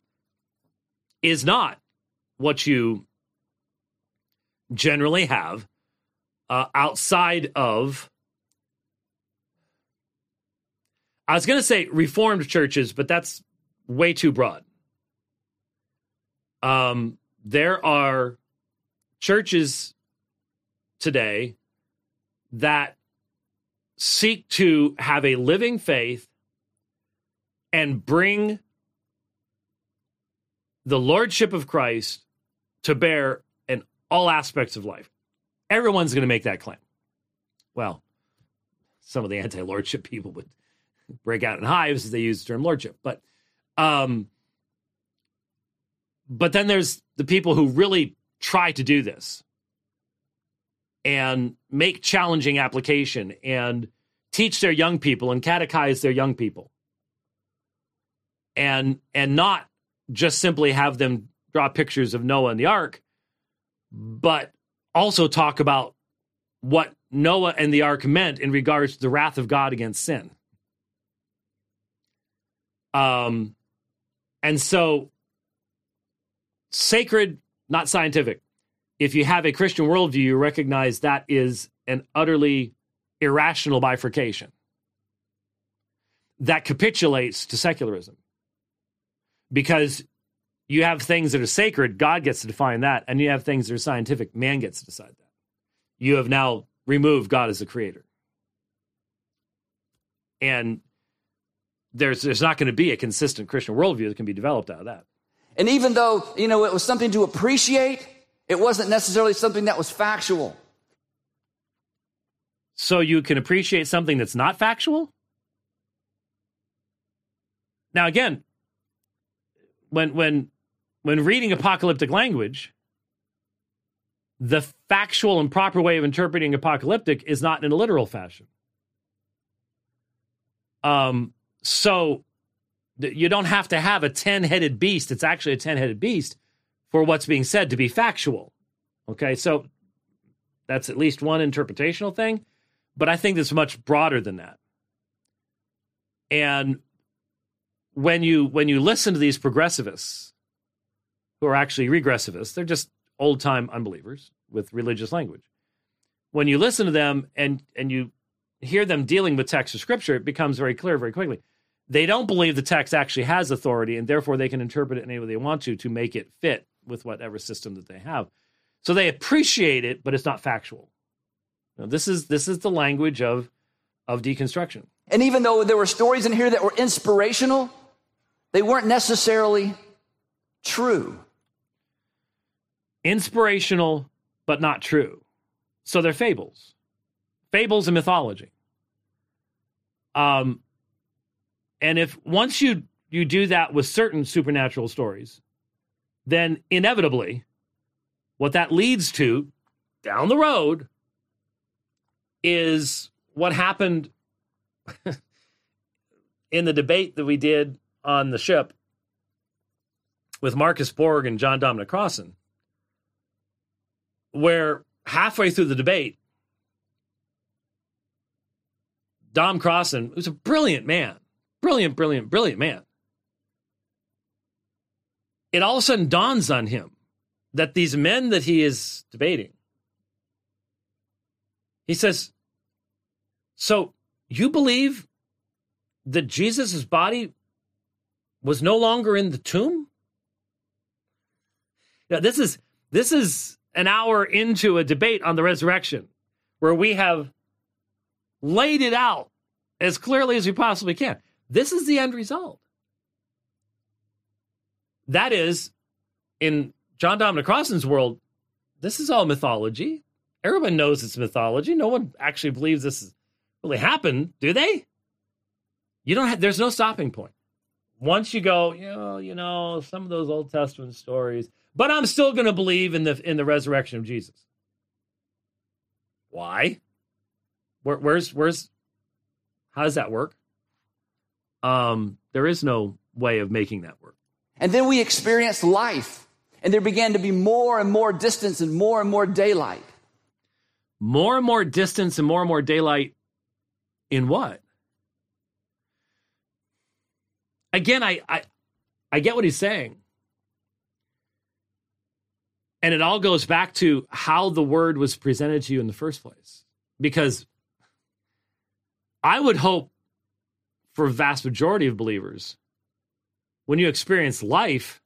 is not what you generally have uh, outside of I was going to say reformed churches, but that's way too broad. Um, there are churches today that seek to have a living faith and bring the lordship of Christ to bear in all aspects of life. Everyone's going to make that claim. Well, some of the anti lordship people would break out in hives as they use the term lordship. But um, but then there's the people who really try to do this and make challenging application and teach their young people and catechize their young people and and not just simply have them draw pictures of Noah and the ark, but also talk about what Noah and the ark meant in regards to the wrath of God against sin. Um, and so sacred, not scientific. If you have a Christian worldview, you recognize that is an utterly irrational bifurcation that capitulates to secularism because you have things that are sacred, God gets to define that, and you have things that are scientific, man gets to decide that. You have now removed God as the creator. And there's there's not going to be a consistent Christian worldview that can be developed out of that. And even though, you know, it was something to appreciate, it wasn't necessarily something that was factual. So you can appreciate something that's not factual? Now again, when when when reading apocalyptic language, the factual and proper way of interpreting apocalyptic is not in a literal fashion. Um, so you don't have to have a 10 headed beast. It's actually a 10 headed beast for what's being said to be factual. Okay, so that's at least one interpretational thing, but I think it's much broader than that. And when you when you listen to these progressivists who are actually regressivists, they're just old time unbelievers with religious language. When you listen to them and and you hear them dealing with text of scripture, it becomes very clear very quickly. They don't believe the text actually has authority, and therefore they can interpret it any way they want to to make it fit with whatever system that they have. So they appreciate it, but it's not factual. Now, this is this is the language of of deconstruction. And even though there were stories in here that were inspirational, they weren't necessarily true. Inspirational, but not true. So they're fables, fables and mythology. Um, and if once you you do that with certain supernatural stories, then inevitably, what that leads to down the road is what happened in the debate that we did on the ship with Marcus Borg and John Dominic Crossan, where halfway through the debate, Dom Crossan, who's a brilliant man, brilliant, brilliant, brilliant man, it all of a sudden dawns on him that these men that he is debating, he says, So you believe that Jesus' body was no longer in the tomb? Now, this is this is an hour into a debate on the resurrection where we have laid it out as clearly as we possibly can. This is the end result. That is, in John Dominic Crossan's world, this is all mythology. Everyone knows it's mythology. No one actually believes this really happened, do they? You don't have, there's no stopping point once you go, you know, you know, some of those Old Testament stories, but I'm still going to believe in the in the resurrection of Jesus. Why? Where, where's where's how does that work? Um, there is no way of making that work. And then we experienced life, and there began to be more and more distance and more and more daylight. More and more distance and more and more daylight in what? again, I, I I get what he's saying. And it all goes back to how the word was presented to you in the first place. Because I would hope for a vast majority of believers, when you experience life,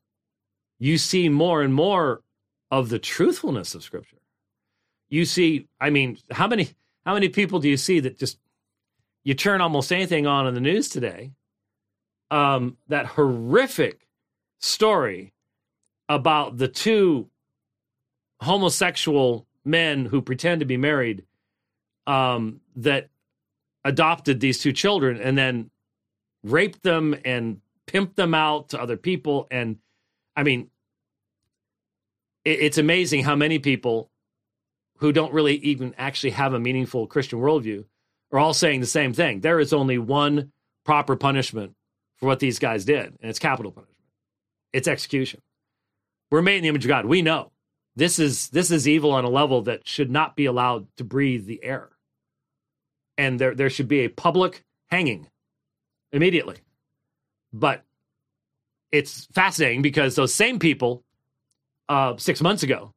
you see more and more of the truthfulness of Scripture. You see, I mean, how many how many people do you see that just you turn almost anything on in the news today um, that horrific story about the two homosexual men who pretend to be married um, that adopted these two children and then raped them and pimped them out to other people. And I mean, it, it's amazing how many people who don't really even actually have a meaningful Christian worldview are all saying the same thing. There is only one proper punishment for what these guys did, and it's capital punishment. It's execution. We're made in the image of God. We know this is this is evil on a level that should not be allowed to breathe the air. And there there should be a public hanging immediately. But it's fascinating because those same people uh, six months ago,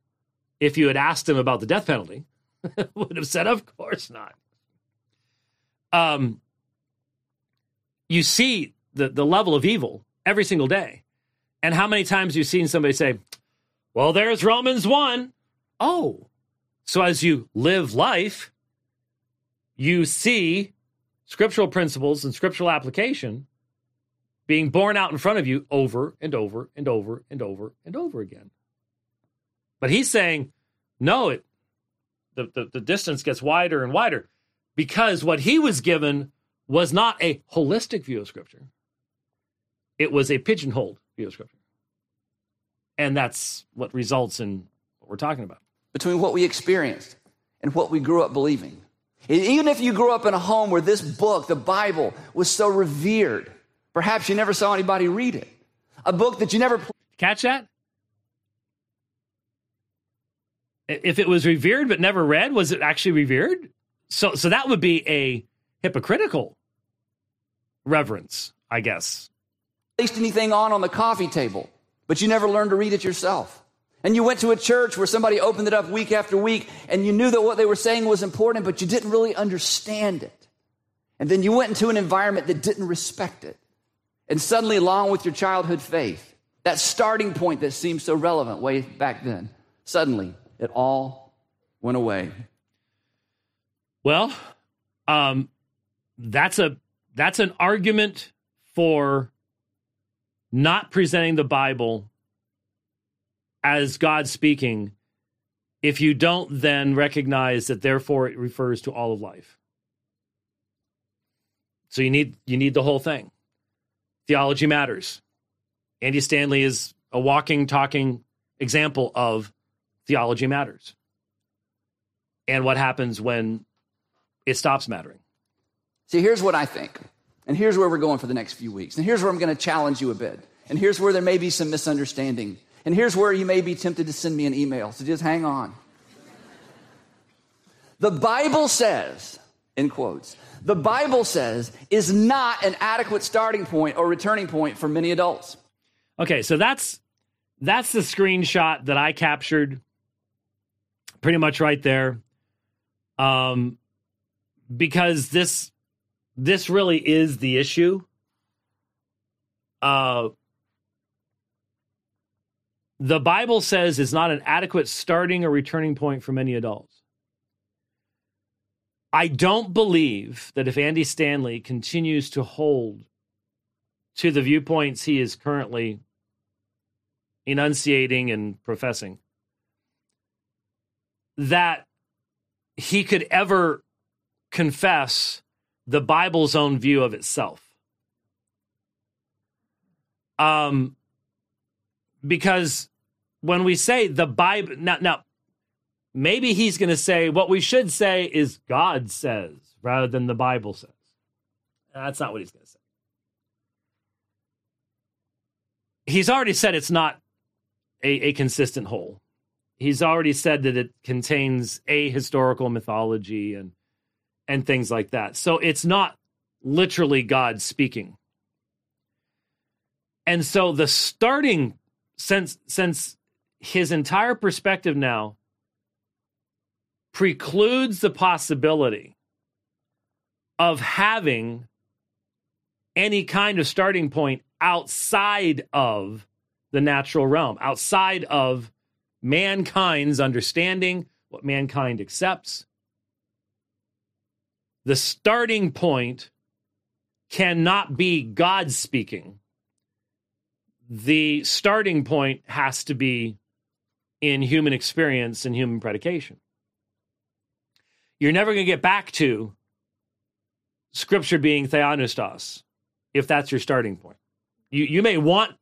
if you had asked them about the death penalty, would have said, "Of course not." Um, you see the the level of evil every single day, and how many times you've seen somebody say, "Well, there's Romans one." Oh, so as you live life, you see scriptural principles and scriptural application being borne out in front of you over and over and over and over and over again. But he's saying, no, it the, the, the distance gets wider and wider because what he was given was not a holistic view of Scripture. It was a pigeonholed view of Scripture. And that's what results in what we're talking about. Between what we experienced and what we grew up believing. Even if you grew up in a home where this book, the Bible, was so revered, perhaps you never saw anybody read it. A book that you never. Catch that? if it was revered but never read, was it actually revered? So, so that would be a hypocritical reverence, I guess. Placed anything on on the coffee table, but you never learned to read it yourself. And you went to a church where somebody opened it up week after week, and you knew that what they were saying was important, but you didn't really understand it. And then you went into an environment that didn't respect it. And suddenly, along with your childhood faith, that starting point that seemed so relevant way back then, suddenly it all went away. Well, um, that's a that's an argument for not presenting the Bible as God speaking if you don't then recognize that therefore it refers to all of life. So you need you need the whole thing. Theology matters. Andy Stanley is a walking talking example of theology matters and what happens when it stops mattering. See, here's what I think. And here's where we're going for the next few weeks. And here's where I'm going to challenge you a bit. And here's where there may be some misunderstanding. And here's where you may be tempted to send me an email. So just hang on. The Bible says, in quotes, the Bible says is not an adequate starting point or returning point for many adults. Okay, so that's that's the screenshot that I captured pretty much right there. Um, because this this really is the issue. Uh, the Bible says is not an adequate starting or returning point for many adults. I don't believe that if Andy Stanley continues to hold to the viewpoints he is currently enunciating and professing, that he could ever confess the Bible's own view of itself. Um, because when we say the Bible, now, now maybe he's going to say what we should say is God says rather than the Bible says. That's not what he's going to say. He's already said it's not a, a consistent whole he's already said that it contains a historical mythology and and things like that. So it's not literally God speaking. And so the starting since since his entire perspective now precludes the possibility of having any kind of starting point outside of the natural realm, outside of mankind's understanding, what mankind accepts. The starting point cannot be God speaking. The starting point has to be in human experience and human predication. You're never going to get back to scripture being theopneustos if that's your starting point. You, you may want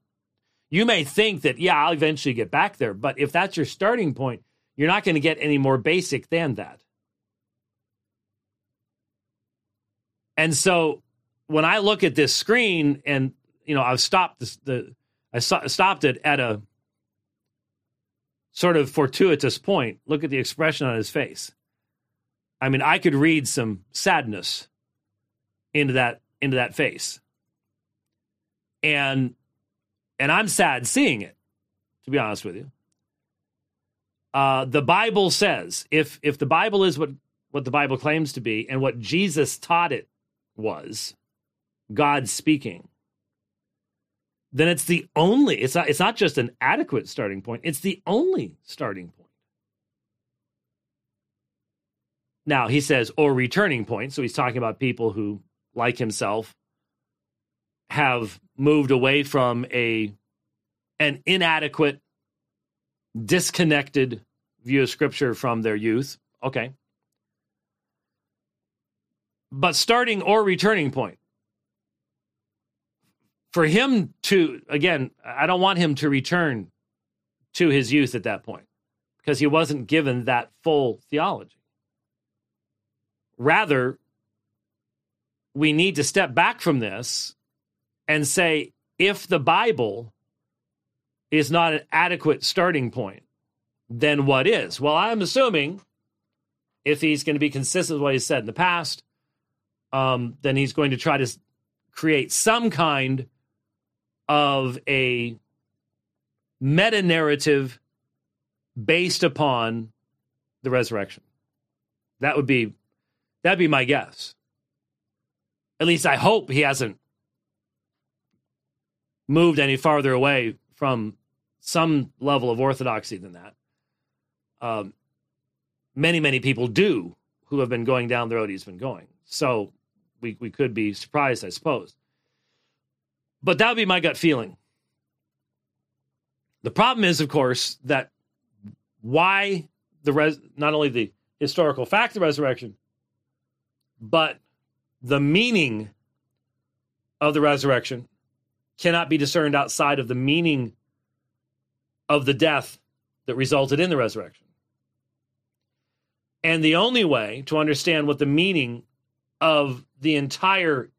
you may think that, yeah, I'll eventually get back there. But if that's your starting point, you're not going to get any more basic than that. And so when I look at this screen and you know I've stopped this, the I stopped it at a sort of fortuitous point. Look at the expression on his face. I mean, I could read some sadness into that into that face. And and I'm sad seeing it, to be honest with you. Uh, the Bible says if if the Bible is what what the Bible claims to be and what Jesus taught it was, God speaking, then it's the only it's not it's not just an adequate starting point, it's the only starting point. Now, he says or returning point, so he's talking about people who like himself have moved away from a an inadequate disconnected view of scripture from their youth. Okay. But starting or returning point. For him to, again, I don't want him to return to his youth at that point because he wasn't given that full theology. Rather, we need to step back from this and say if the Bible is not an adequate starting point, then what is? Well, I'm assuming if he's going to be consistent with what he's said in the past, um, then he's going to try to create some kind of a meta narrative based upon the resurrection. That would be that'd be my guess. At least I hope he hasn't moved any farther away from some level of orthodoxy than that. Um, many, many people do who have been going down the road he's been going. So we, we could be surprised, I suppose. But that would be my gut feeling. The problem is, of course, that why the res- not only the historical fact of resurrection, but the meaning of the resurrection cannot be discerned outside of the meaning of the death that resulted in the resurrection. And the only way to understand what the meaning of the entire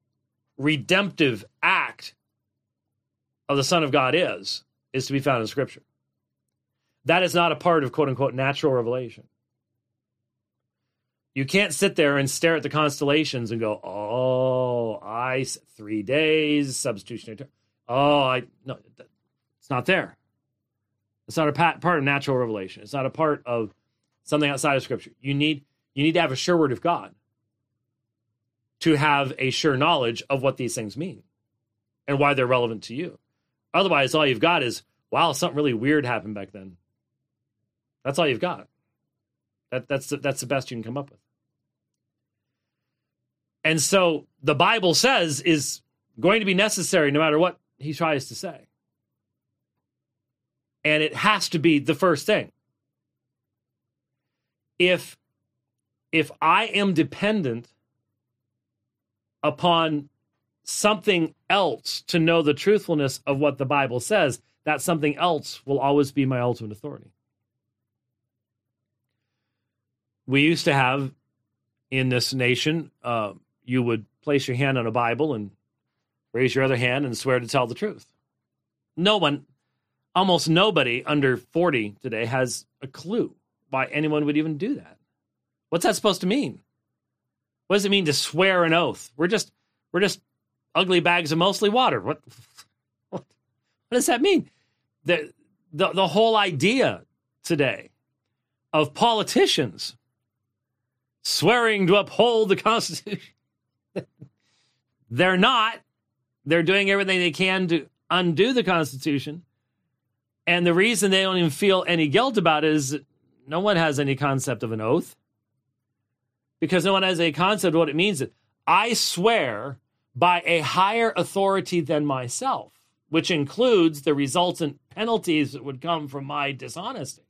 redemptive act of the Son of God is, is to be found in Scripture. That is not a part of quote unquote natural revelation. You can't sit there and stare at the constellations and go, oh, I, three days, substitutionary. Oh, I, no, it's not there. It's not a part of natural revelation. It's not a part of something outside of Scripture. You need you need to have a sure word of God to have a sure knowledge of what these things mean and why they're relevant to you. Otherwise, all you've got is wow, something really weird happened back then. That's all you've got. That, that's the, that's the best you can come up with. And so the Bible says is going to be necessary no matter what he tries to say and it has to be the first thing if if i am dependent upon something else to know the truthfulness of what the bible says that something else will always be my ultimate authority we used to have in this nation uh, you would place your hand on a bible and raise your other hand and swear to tell the truth no one almost nobody under 40 today has a clue why anyone would even do that. What's that supposed to mean? What does it mean to swear an oath? We're just we're just ugly bags of mostly water. What what, what does that mean? The, the the whole idea today of politicians swearing to uphold the Constitution. They're not. They're doing everything they can to undo the Constitution and the reason they don't even feel any guilt about it is no one has any concept of an oath because no one has a concept of what it means. I swear by a higher authority than myself, which includes the resultant penalties that would come from my dishonesty.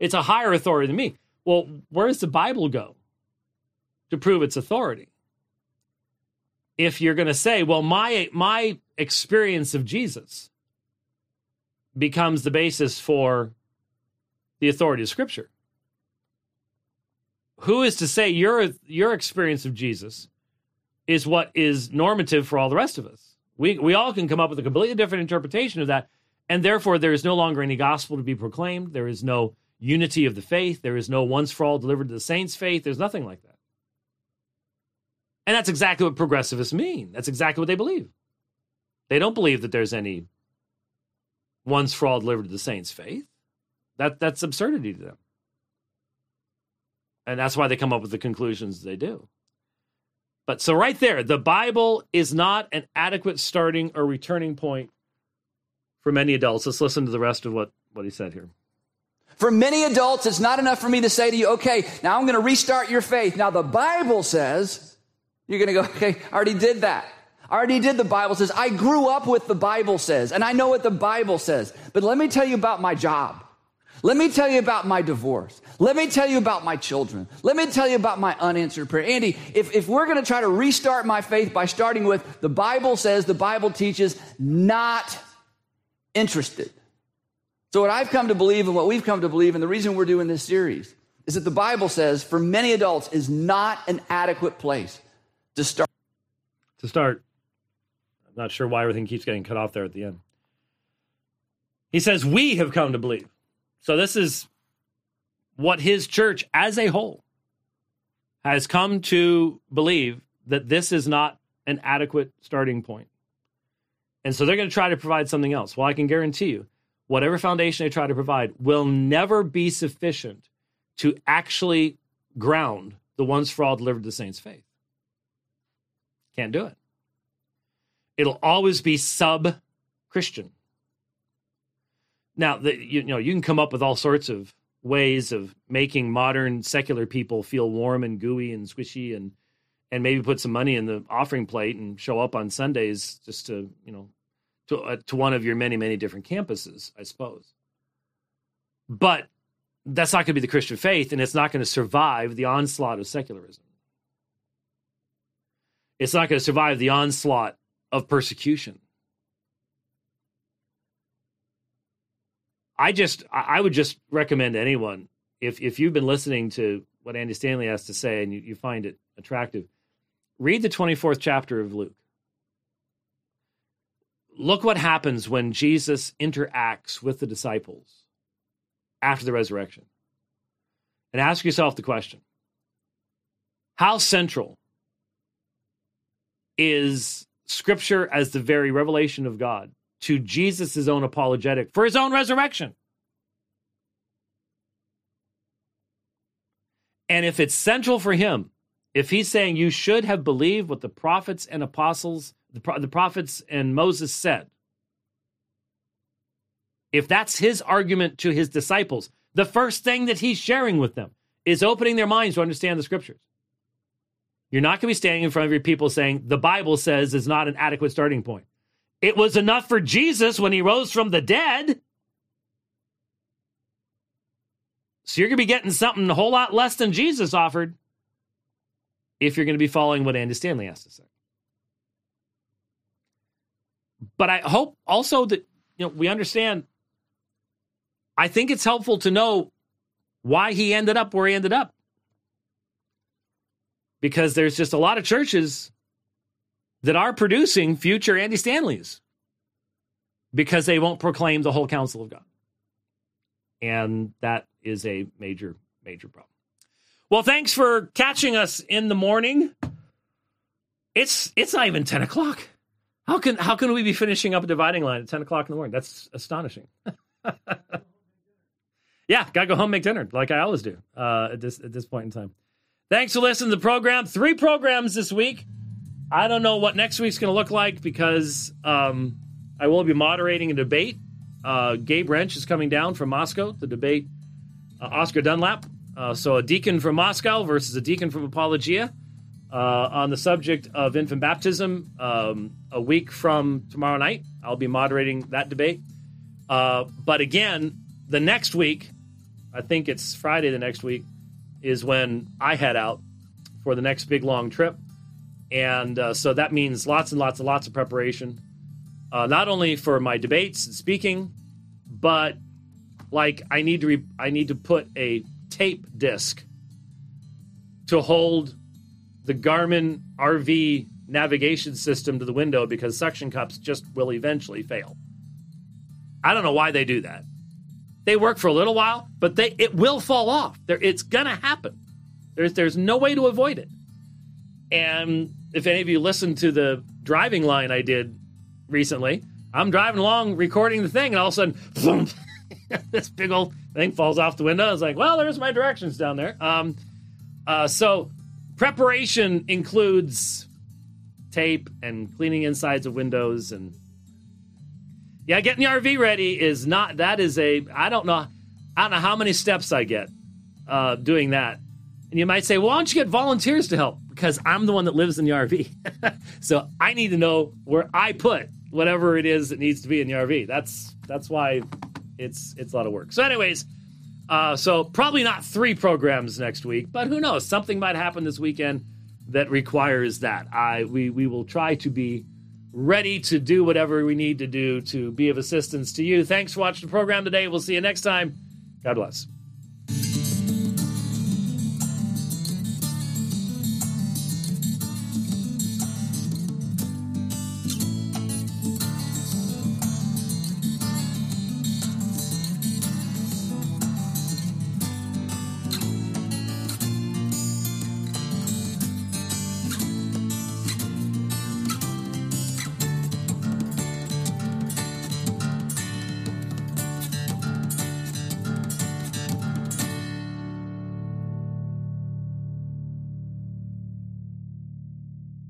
It's a higher authority than me. Well, where does the Bible go to prove its authority? If you're going to say, well, my my experience of Jesus becomes the basis for the authority of Scripture. Who is to say your your experience of Jesus is what is normative for all the rest of us. We, we all can come up with a completely different interpretation of that. And therefore, there is no longer any gospel to be proclaimed. There is no unity of the faith. There is no once for all delivered to the saints faith. There's nothing like that. And that's exactly what progressivists mean. That's exactly what they believe. They don't believe that there's any once for all delivered to the saints faith. That that's absurdity to them. And that's why they come up with the conclusions they do. But so right there, the Bible is not an adequate starting or returning point for many adults. Let's listen to the rest of what, what he said here. For many adults, it's not enough for me to say to you, okay, now I'm going to restart your faith. Now the Bible says, you're going to go, okay, I already did that. I already did the Bible says. I grew up with the Bible says, and I know what the Bible says. But let me tell you about my job. Let me tell you about my divorce. Let me tell you about my children. Let me tell you about my unanswered prayer. Andy, if, if we're going to try to restart my faith by starting with the Bible says, the Bible teaches, not interested. So, what I've come to believe and what we've come to believe, and the reason we're doing this series, is that the Bible says, for many adults, is not an adequate place to start. To start. I'm not sure why everything keeps getting cut off there at the end. He says, We have come to believe. So this is what his church as a whole has come to believe that this is not an adequate starting point. And so they're going to try to provide something else. Well, I can guarantee you, whatever foundation they try to provide will never be sufficient to actually ground the once for all delivered to the saints' faith. Can't do it. It'll always be sub Christian. Now, the, you, you know, you can come up with all sorts of ways of making modern secular people feel warm and gooey and squishy and and maybe put some money in the offering plate and show up on Sundays just to, you know, to uh, to one of your many many different campuses, I suppose. But that's not going to be the Christian faith and it's not going to survive the onslaught of secularism. It's not going to survive the onslaught of persecution. I just I would just recommend anyone if if you've been listening to what Andy Stanley has to say and you, you find it attractive, read the 24th chapter of Luke. Look what happens when Jesus interacts with the disciples after the resurrection. And ask yourself the question How central is Scripture as the very revelation of God to Jesus' own apologetic for his own resurrection. And if it's central for him, if he's saying you should have believed what the prophets and apostles, the, the prophets and Moses said, if that's his argument to his disciples, the first thing that he's sharing with them is opening their minds to understand the scriptures. You're not going to be standing in front of your people saying the Bible says is not an adequate starting point. It was enough for Jesus when he rose from the dead. So you're going to be getting something a whole lot less than Jesus offered if you're going to be following what Andy Stanley has to say. But I hope also that you know we understand I think it's helpful to know why he ended up where he ended up. Because there's just a lot of churches that are producing future Andy Stanleys because they won't proclaim the whole counsel of God. And that is a major, major problem. Well, thanks for catching us in the morning. It's it's not even 10 o'clock. How can how can we be finishing up a dividing line at 10 o'clock in the morning? That's astonishing. yeah, gotta go home make dinner like I always do uh, at this at this point in time. Thanks for listening to the program. Three programs this week. I don't know what next week's going to look like because um, I will be moderating a debate. Uh, Gabe Rench is coming down from Moscow to debate uh, Oscar Dunlap. Uh, so a deacon from Moscow versus a deacon from Apologia uh, on the subject of infant baptism. Um, a week from tomorrow night, I'll be moderating that debate. Uh, but again, the next week, I think it's Friday the next week, is when I head out for the next big long trip. And uh, so that means lots and lots and lots of preparation, uh, not only for my debates and speaking, but like I need to re- I need to put a tape disc to hold the Garmin RV navigation system to the window because suction cups just will eventually fail. I don't know why they do that. They work for a little while, but they it will fall off. There, it's gonna happen. There's there's no way to avoid it. And if any of you listened to the driving line I did recently, I'm driving along recording the thing, and all of a sudden, thump, this big old thing falls off the window. I was like, well, there's my directions down there. Um, uh, so preparation includes tape and cleaning insides of windows and yeah, getting the RV ready is not that is a I don't know I don't know how many steps I get uh, doing that. And you might say, well, why don't you get volunteers to help? Because I'm the one that lives in the RV. so I need to know where I put whatever it is that needs to be in the RV. That's that's why it's it's a lot of work. So, anyways, uh, so probably not three programs next week, but who knows? Something might happen this weekend that requires that. I we we will try to be ready to do whatever we need to do to be of assistance to you. Thanks for watching the program today. We'll see you next time. God bless.